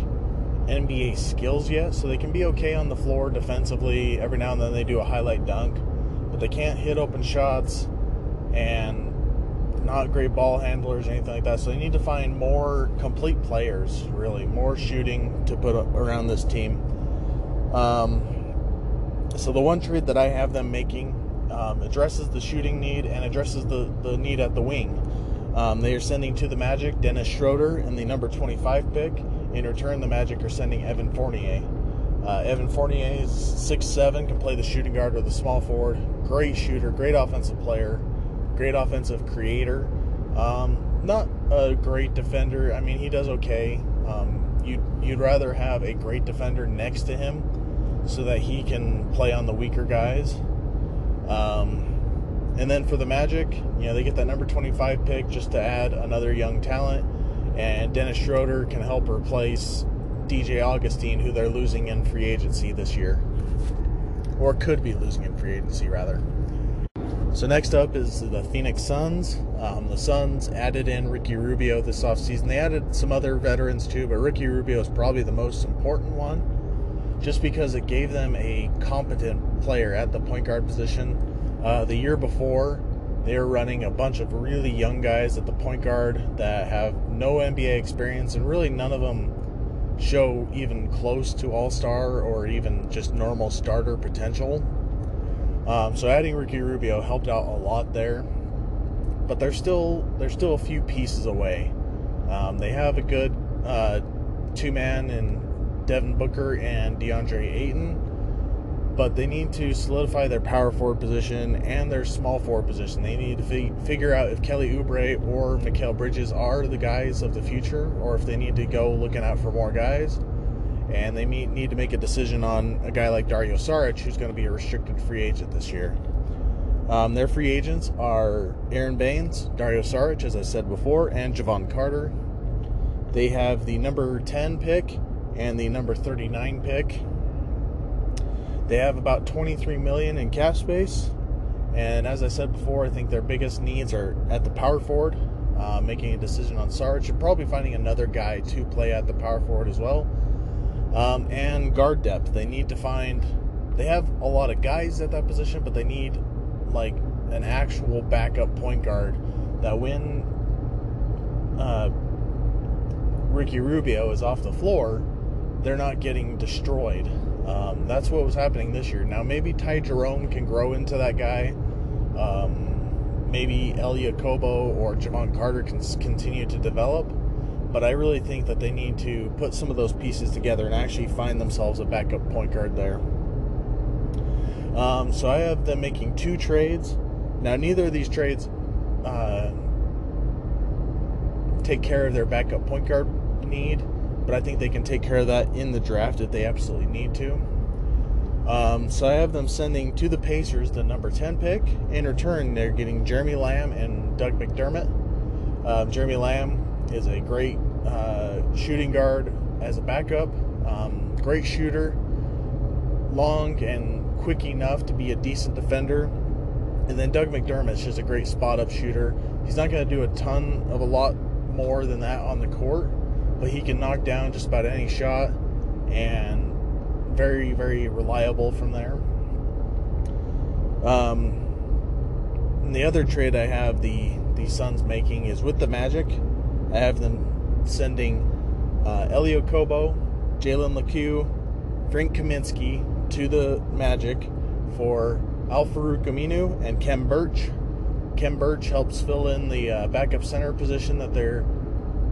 NBA skills yet. So they can be okay on the floor defensively. Every now and then they do a highlight dunk, but they can't hit open shots. And not great ball handlers, anything like that. So they need to find more complete players, really, more shooting to put around this team. Um, so the one trade that I have them making um, addresses the shooting need and addresses the, the need at the wing. Um, they are sending to the Magic Dennis Schroeder in the number 25 pick. In return, the Magic are sending Evan Fournier. Uh, Evan Fournier is 6'7, can play the shooting guard or the small forward. Great shooter, great offensive player, great offensive creator. Um, not a great defender. I mean, he does okay. Um, you'd, you'd rather have a great defender next to him so that he can play on the weaker guys. Um, and then for the Magic, you know, they get that number 25 pick just to add another young talent. And Dennis Schroeder can help replace DJ Augustin, who they're losing in free agency this year. Or could be losing in free agency, rather. So next up is the Phoenix Suns. Um, the Suns added in Ricky Rubio this offseason. They added some other veterans too, but Ricky Rubio is probably the most important one just because it gave them a competent player at the point guard position. Uh, the year before, they were running a bunch of really young guys at the point guard that have no NBA experience, and really none of them show even close to all star or even just normal starter potential. Um, so adding Ricky Rubio helped out a lot there, but they're still they're still a few pieces away. Um, they have a good uh, two man in Devin Booker and DeAndre Ayton, but they need to solidify their power forward position and their small forward position. They need to fi- figure out if Kelly Oubre or Mikal Bridges are the guys of the future, or if they need to go looking out for more guys and they need to make a decision on a guy like Dario Saric, who's going to be a restricted free agent this year. Um, their free agents are Aron Baynes, Dario Saric, as I said before, and Jevon Carter. They have the number 10 pick and the number 39 pick. They have about 23 million in cap space, and as I said before, I think their biggest needs are at the power forward, uh, making a decision on Saric, and probably finding another guy to play at the power forward as well um, and guard depth. They need to find. They have a lot of guys at that position, but they need like an actual backup point guard that when uh, Ricky Rubio is off the floor, they're not getting destroyed. Um, that's what was happening this year. Now maybe Ty Jerome can grow into that guy. Um, maybe Elie Okobo or Jevon Carter can continue to develop but I really think that they need to put some of those pieces together and actually find themselves a backup point guard there. Um, so I have them making two trades. Now, neither of these trades uh, take care of their backup point guard need, but I think they can take care of that in the draft if they absolutely need to. Um, so I have them sending to the Pacers the number 10 pick. In return, they're getting Jeremy Lamb and Doug McDermott. Um, Jeremy Lamb is a great uh, shooting guard as a backup. Um, great shooter, long and quick enough to be a decent defender. And then Doug McDermott is just a great spot up shooter. He's not going to do a ton of a lot more than that on the court, but he can knock down just about any shot and very, very reliable from there. Um, the other trade I have the the Suns making is with the Magic. I have them sending uh, Elie Okobo, Jalen Lecque, Frank Kaminsky to the Magic for Al-Farouq Aminu and Khem Birch. Khem Birch helps fill in the uh, backup center position that they're.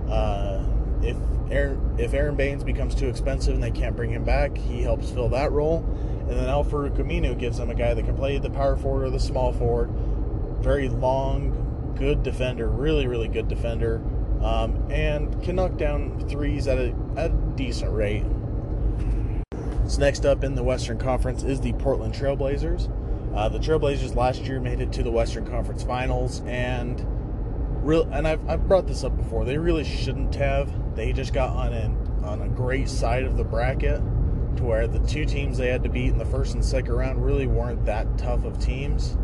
Uh, if Aaron, if Aron Baynes becomes too expensive and they can't bring him back, he helps fill that role. And then Al-Farouq Aminu gives them a guy that can play the power forward or the small forward. Very long, good defender, really, really good defender um, and can knock down threes at a, at a decent rate. So next up in the Western Conference is the Portland Trailblazers. Uh, the Trailblazers last year made it to the Western Conference Finals, and real and I've, I've brought this up before. They really shouldn't have. They just got on an on a great side of the bracket, to where the two teams they had to beat in the first and second round really weren't that tough of teams.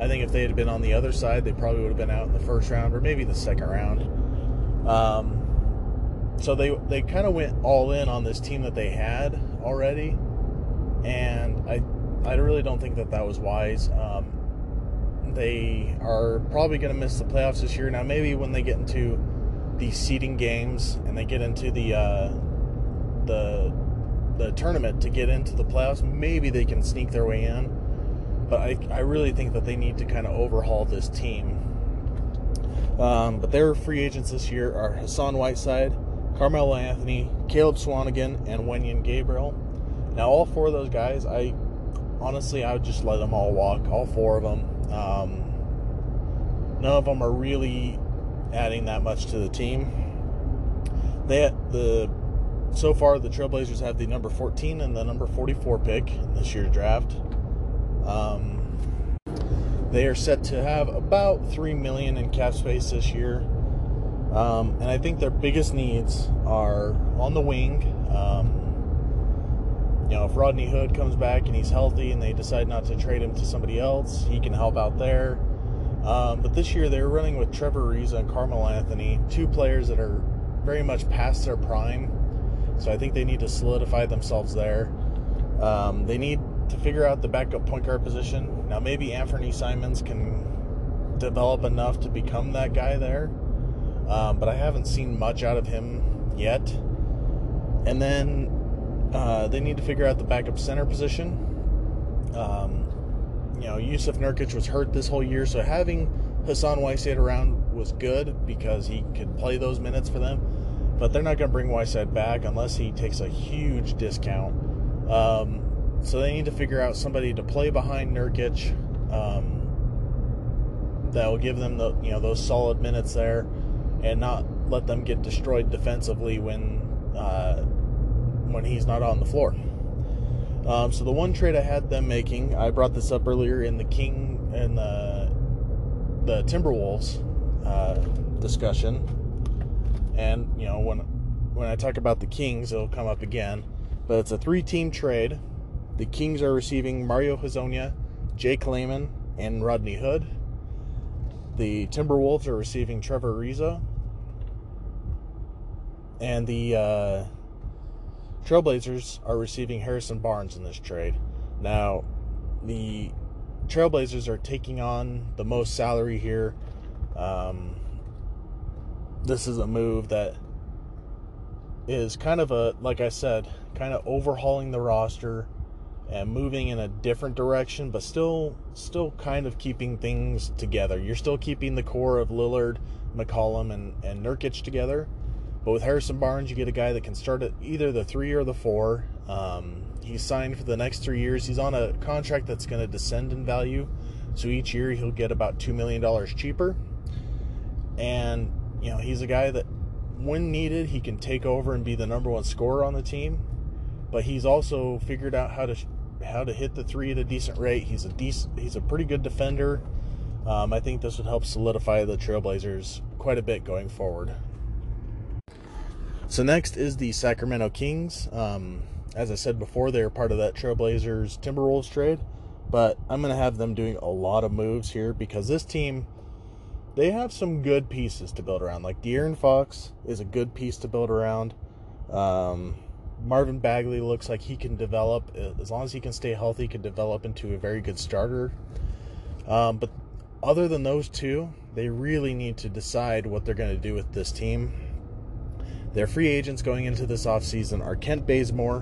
I think if they had been on the other side, they probably would have been out in the first round or maybe the second round. Um, so they they kind of went all in on this team that they had already, and I I really don't think that that was wise. Um, They are probably going to miss the playoffs this year. Now, maybe when they get into the seeding games and they get into the uh, the the tournament to get into the playoffs, maybe they can sneak their way in. But I, I really think that they need to kind of overhaul this team. Um, but their free agents this year are Hassan Whiteside, Carmelo Anthony, Caleb Swanigan, and Wenyen Gabriel. Now, all four of those guys, I honestly, I would just let them all walk, all four of them. Um, none of them are really adding that much to the team. They the so far the Trailblazers have the number 14 and the number 44 pick in this year's draft. Um, they are set to have about three million in cap space this year, um, and I think their biggest needs are on the wing. Um, you know, if Rodney Hood comes back and he's healthy and they decide not to trade him to somebody else, he can help out there. Um, but this year they're running with Trevor Ariza and Carmel Anthony, two players that are very much past their prime. So I think they need to solidify themselves there. Um, they need to figure out the backup point guard position. Now maybe Anthony Simons can develop enough to become that guy there, um, but I haven't seen much out of him yet. And then uh, they need to figure out the backup center position. Um, you know, Jusuf Nurkic was hurt this whole year, so having Hassan Whiteside around was good because he could play those minutes for them. But they're not going to bring Whiteside back unless he takes a huge discount. Um, so they need to figure out somebody to play behind Nurkic um, that will give them the you know those solid minutes there, and not let them get destroyed defensively when uh, when he's not on the floor. Um, so the one trade I had them making, I brought this up earlier in the King and the the Timberwolves uh, discussion, and you know when when I talk about the Kings, it'll come up again. But it's a three-team trade. The Kings are receiving Mario Hezonja, Jake Layman, and Rodney Hood. The Timberwolves are receiving Trevor Ariza. And the uh, Trailblazers are receiving Harrison Barnes in this trade. Now, the Trailblazers are taking on the most salary here. Um, this is a move that is kind of a, like I said, kind of overhauling the roster and moving in a different direction, but still, still kind of keeping things together. You're still keeping the core of Lillard, McCollum, and, and Nurkic together. But with Harrison Barnes, you get a guy that can start at either the three or the four. Um, he's signed for the next three years. He's on a contract that's going to descend in value. So each year he'll get about $2 million cheaper. And, you know, he's a guy that, when needed, he can take over and be the number one scorer on the team. But he's also figured out how to how to hit the three at a decent rate. He's a decent, he's a pretty good defender. Um, I think this would help solidify the Trailblazers quite a bit going forward. So next is the Sacramento Kings. Um, as I said before, they're part of that Trailblazers Timberwolves trade, but I'm going to have them doing a lot of moves here because this team, they have some good pieces to build around. Like De'Aaron Fox is a good piece to build around. Um, Marvin Bagley looks like he can develop as long as he can stay healthy. Can develop into a very good starter. Um, but other than those two, they really need to decide what they're going to do with this team. Their free agents going into this offseason are Kent Bazemore,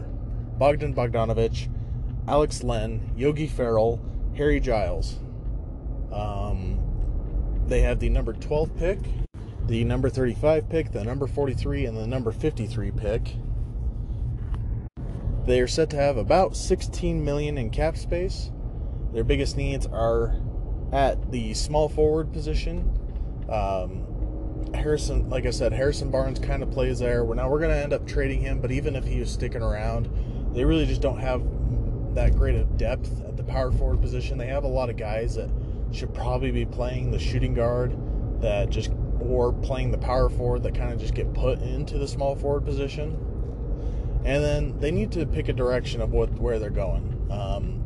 Bogdan Bogdanovic, Alex Len, Yogi Ferrell, Harry Giles. Um, they have the number 12 pick, the number 35 pick, the number 43, and the number 53 pick. They are set to have about 16 million in cap space. Their biggest needs are at the small forward position. Um, Harrison, like I said, Harrison Barnes kind of plays there. We're now we're going to end up trading him, but even if he was sticking around, they really just don't have that great of depth at the power forward position. They have a lot of guys that should probably be playing the shooting guard that just or playing the power forward that kind of just get put into the small forward position. And then they need to pick a direction of what where they're going. Um,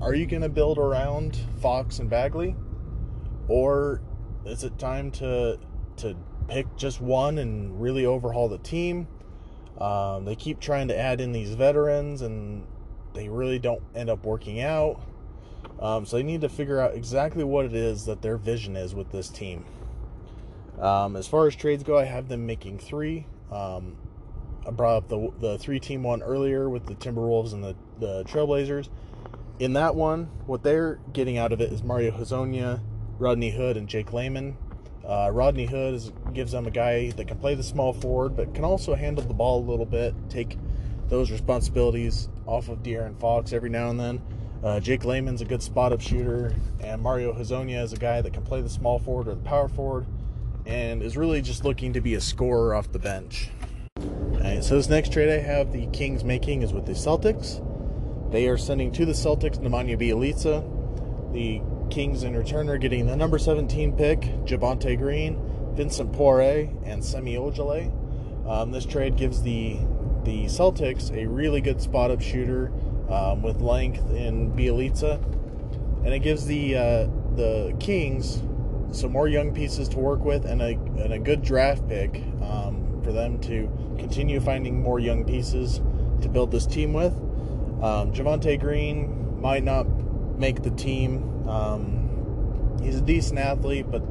are you going to build around Fox and Bagley, or is it time to to pick just one and really overhaul the team? Um, they keep trying to add in these veterans, and they really don't end up working out. Um, so they need to figure out exactly what it is that their vision is with this team. Um, as far as trades go, I have them making three. Um, I brought up the the three team one earlier with the Timberwolves and the, the Trailblazers. In that one, what they're getting out of it is Mario Hezonja, Rodney Hood, and Jake Layman. Uh, Rodney Hood is, gives them a guy that can play the small forward, but can also handle the ball a little bit, take those responsibilities off of De'Aaron Fox every now and then. Uh, Jake Layman's a good spot up shooter, and Mario Hezonja is a guy that can play the small forward or the power forward, and is really just looking to be a scorer off the bench. Alright, so this next trade I have the Kings making is with the Celtics. They are sending to the Celtics Nemanja Bjelica. The Kings in return are getting the number 17 pick, Javonte Green, Vincent Poirier, and Semi Ojeleye. Um, this trade gives the the Celtics a really good spot up shooter um, with length in Bjelica, and it gives the uh, the Kings some more young pieces to work with and a, and a good draft pick um, for them to continue finding more young pieces to build this team with. Um, Javonte Green might not make the team. Um, he's a decent athlete, but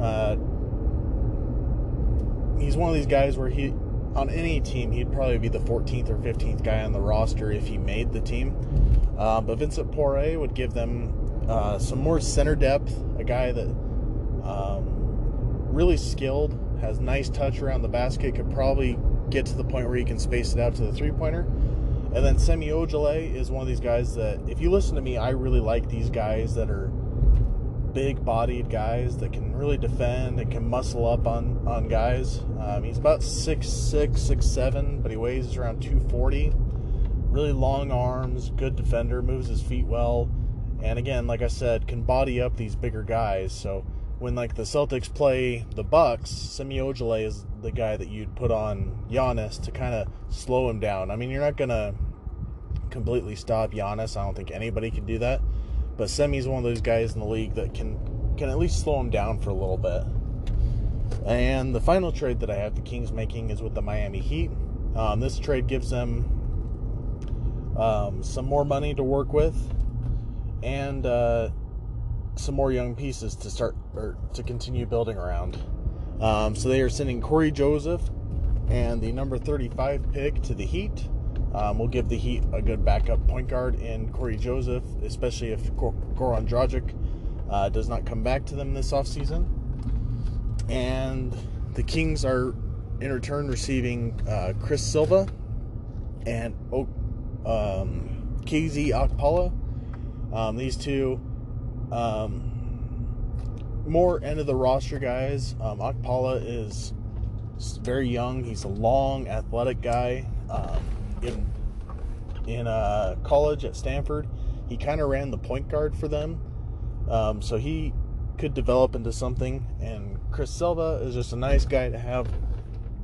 uh, he's one of these guys where he on any team, he'd probably be the 14th or 15th guy on the roster if he made the team. Uh, but Vincent Poirier would give them uh, some more center depth, a guy that um, really skilled, has nice touch around the basket, could probably get to the point where he can space it out to the three pointer. And then Semi Ojeleye is one of these guys that, if you listen to me, I really like these guys that are big bodied guys that can really defend and can muscle up on, on guys. Um, he's about six six, six seven, but he weighs around 240. Really long arms, good defender, moves his feet well. And again, like I said, can body up these bigger guys. So when like the Celtics play the Bucks, Semi Ojeleye is the guy that you'd put on Giannis to kind of slow him down. I mean, you're not gonna completely stop Giannis. I don't think anybody can do that. But Semi's one of those guys in the league that can can at least slow him down for a little bit. And the final trade that I have the Kings making is with the Miami Heat. Um, this trade gives them um, some more money to work with and uh, some more young pieces to start or to continue building around. Um, so they are sending Cory Joseph and the number 35 pick to the Heat. Um, we'll give the Heat a good backup point guard in Cory Joseph, especially if Goran Dragic uh, does not come back to them this offseason. And the Kings are in return receiving uh, Chris Silva and um, KZ Okpala. Um, these two um, more end of the roster guys. Um, Okpala is very young. He's a long, athletic guy. Um, in in uh, college at Stanford, he kind of ran the point guard for them, um, so he could develop into something. And Chris Silva is just a nice guy to have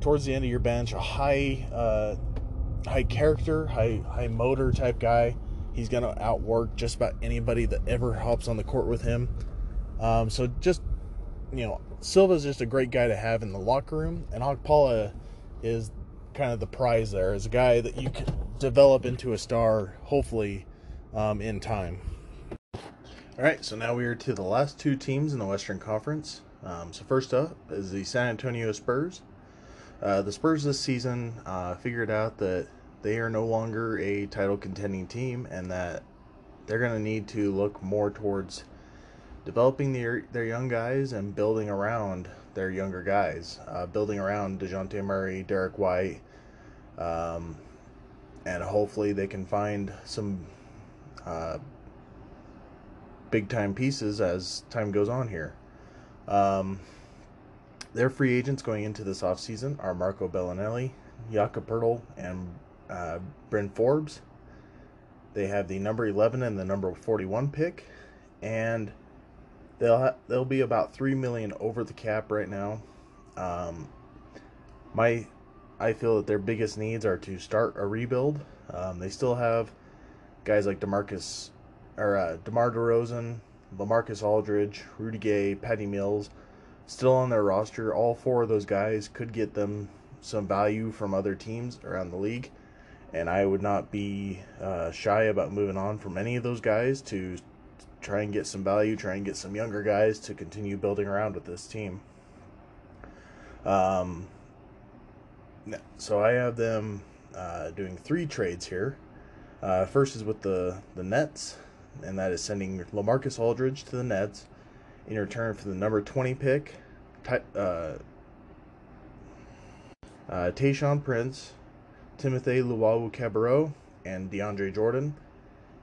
towards the end of your bench, a high uh, high character, high high motor type guy. He's gonna outwork just about anybody that ever hops on the court with him. Um, so just you know, Silva's just a great guy to have in the locker room, and Okpala is kind of the prize there is a guy that you can develop into a star, hopefully, um, in time. All right, so now we are to the last two teams in the Western Conference. Um, so first up is the San Antonio Spurs. Uh, the Spurs this season uh, figured out that they are no longer a title contending team and that they're going to need to look more towards developing their their young guys and building around their younger guys, uh, building around Dejounte Murray, Derrick White, um, and hopefully they can find some uh, big time pieces as time goes on here. Um, their free agents going into this offseason are Marco Belinelli, Jakob Poeltl, and uh, Bryn Forbes. They have the number 11 and the number 41 pick, and they'll ha- they'll be about three million over the cap right now. Um, my I feel that their biggest needs are to start a rebuild. Um, they still have guys like Demarcus or uh, DeMar DeRozan, LaMarcus Aldridge, Rudy Gay, Patty Mills still on their roster. All four of those guys could get them some value from other teams around the league, and I would not be uh, shy about moving on from any of those guys to try and get some value, try and get some younger guys to continue building around with this team. Um, so I have them uh, doing three trades here. Uh, first is with the the Nets, and that is sending Lamarcus Aldridge to the Nets in return for the number twenty pick, uh, uh, Tayshaun Prince, Timothy Luwawu-Cabarrot, and DeAndre Jordan.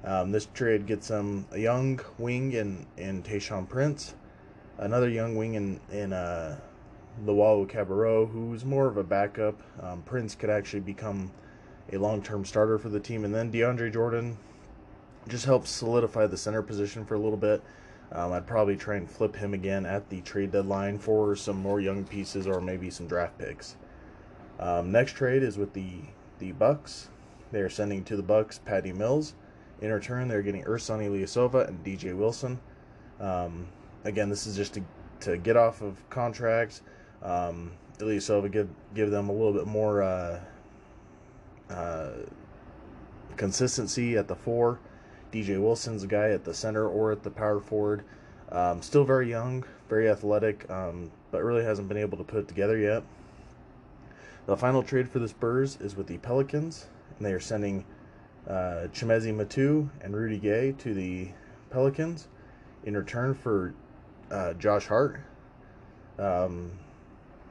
Um, this trade gets them a young wing in in Tayshaun Prince, another young wing in in uh, Luwawu-Cabarrot, who's more of a backup. Um, Prince could actually become a long term starter for the team, and then DeAndre Jordan just helps solidify the center position for a little bit. Um, I'd probably try and flip him again at the trade deadline for some more young pieces or maybe some draft picks. Um, next trade is with the the Bucks. They are sending to the Bucks Patty Mills. In return, they're getting Ersan Ilyasova and DJ Wilson. Um, again, this is just to, to get off of contracts. Um, Ilyasova give give them a little bit more uh, uh, consistency at the four. DJ Wilson's a guy at the center or at the power forward. Um, still very young, very athletic, um, but really hasn't been able to put it together yet. The final trade for the Spurs is with the Pelicans, and they are sending uh, Chimezie Metu and Rudy Gay to the Pelicans in return for uh, Josh Hart. Um,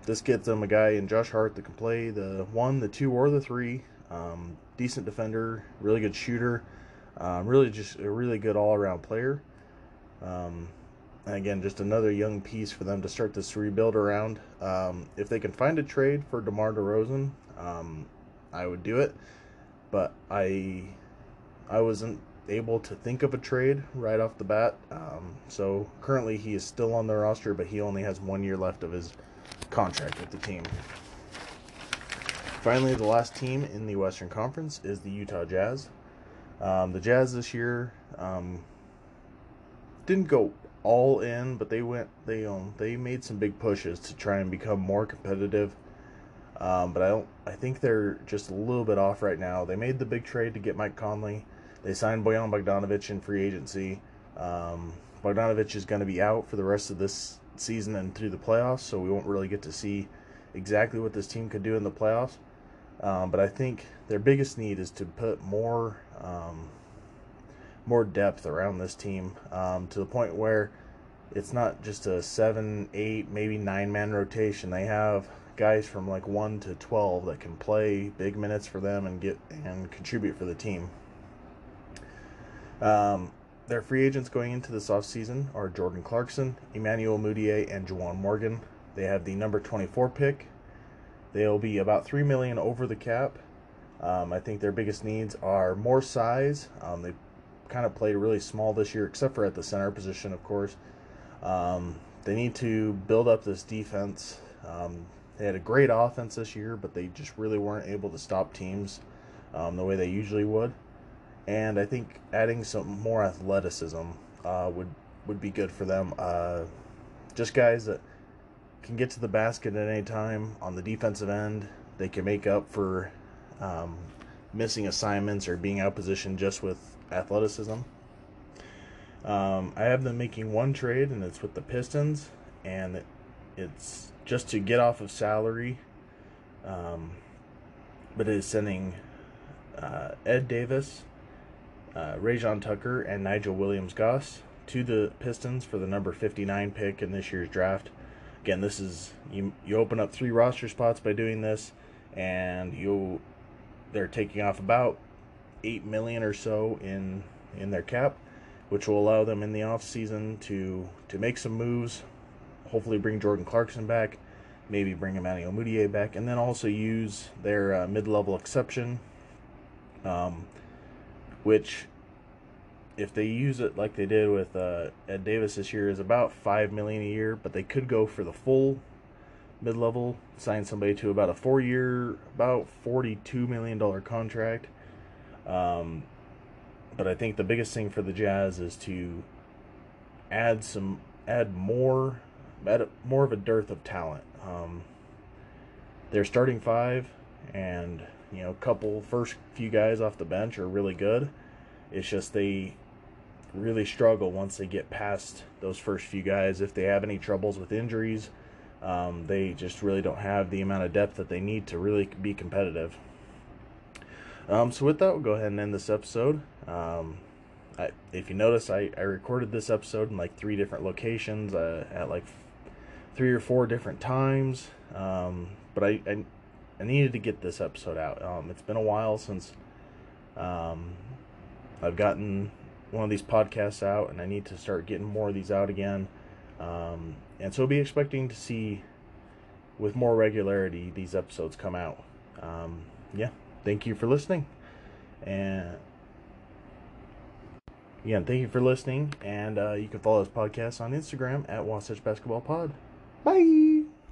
this gets them a guy in Josh Hart that can play the one, the two, or the three. Um, decent defender, really good shooter, um, really just a really good all around player. Um, and again, just another young piece for them to start this rebuild around. Um, if they can find a trade for DeMar DeRozan, um, I would do it but I I wasn't able to think of a trade right off the bat. Um, so currently he is still on the roster, but he only has one year left of his contract with the team. Finally, the last team in the Western Conference is the Utah Jazz. Um, the Jazz this year um, didn't go all in, but they went they um, they made some big pushes to try and become more competitive um, but I don't. I think they're just a little bit off right now. They made the big trade to get Mike Conley. They signed Bojan Bogdanovic in free agency. Um, Bogdanovic is going to be out for the rest of this season and through the playoffs, so we won't really get to see exactly what this team could do in the playoffs. Um, but I think their biggest need is to put more um, more depth around this team um, to the point where it's not just a seven, eight, maybe nine man rotation. They have guys from like 1 to 12 that can play big minutes for them and get and contribute for the team. Um, their free agents going into this offseason are Jordan Clarkson, Emmanuel Mudiay, and Juwan Morgan. They have the number 24 pick. They'll be about 3 million over the cap. Um, I think their biggest needs are more size. Um, they kind of played really small this year, except for at the center position, of course. Um, they need to build up this defense. Um, they had a great offense this year, but they just really weren't able to stop teams um, the way they usually would. And I think adding some more athleticism uh, would would be good for them. Uh, just guys that can get to the basket at any time on the defensive end. They can make up for um, missing assignments or being out position just with athleticism. Um, I have them making one trade, and it's with the Pistons, and it's just to get off of salary. Um, but it is sending uh, Ed Davis, uh, Rayjon Tucker, and Nigel Williams Goss to the Pistons for the number 59 pick in this year's draft. Again, this is you you open up three roster spots by doing this, and you they're taking off about eight million or so in in their cap, which will allow them in the off season to to make some moves hopefully bring Jordan Clarkson back, maybe bring Emmanuel Mudiay back, and then also use their uh, mid-level exception, um, which if they use it like they did with uh, Ed Davis this year is about five million a year, but they could go for the full mid-level, sign somebody to about a four-year, about forty-two million dollar contract. Um, but I think the biggest thing for the Jazz is to add some, add more add more of a dearth of talent. Um, they're starting five, and you know, couple first few guys off the bench are really good. It's just they really struggle once they get past those first few guys. If they have any troubles with injuries, um, they just really don't have the amount of depth that they need to really be competitive. Um, so with that, we'll go ahead and end this episode. Um, I, if you notice, I, I recorded this episode in like three different locations uh, at like three or four different times. Um, but I, I, I needed to get this episode out. Um, it's been a while since um, I've gotten one of these podcasts out, and I need to start getting more of these out again. Um, and so, be expecting to see with more regularity these episodes come out. Um, yeah, thank you for listening, and again, thank you for listening. And uh, you can follow this podcast on Instagram at Wasatch Basketball Pod. Bye.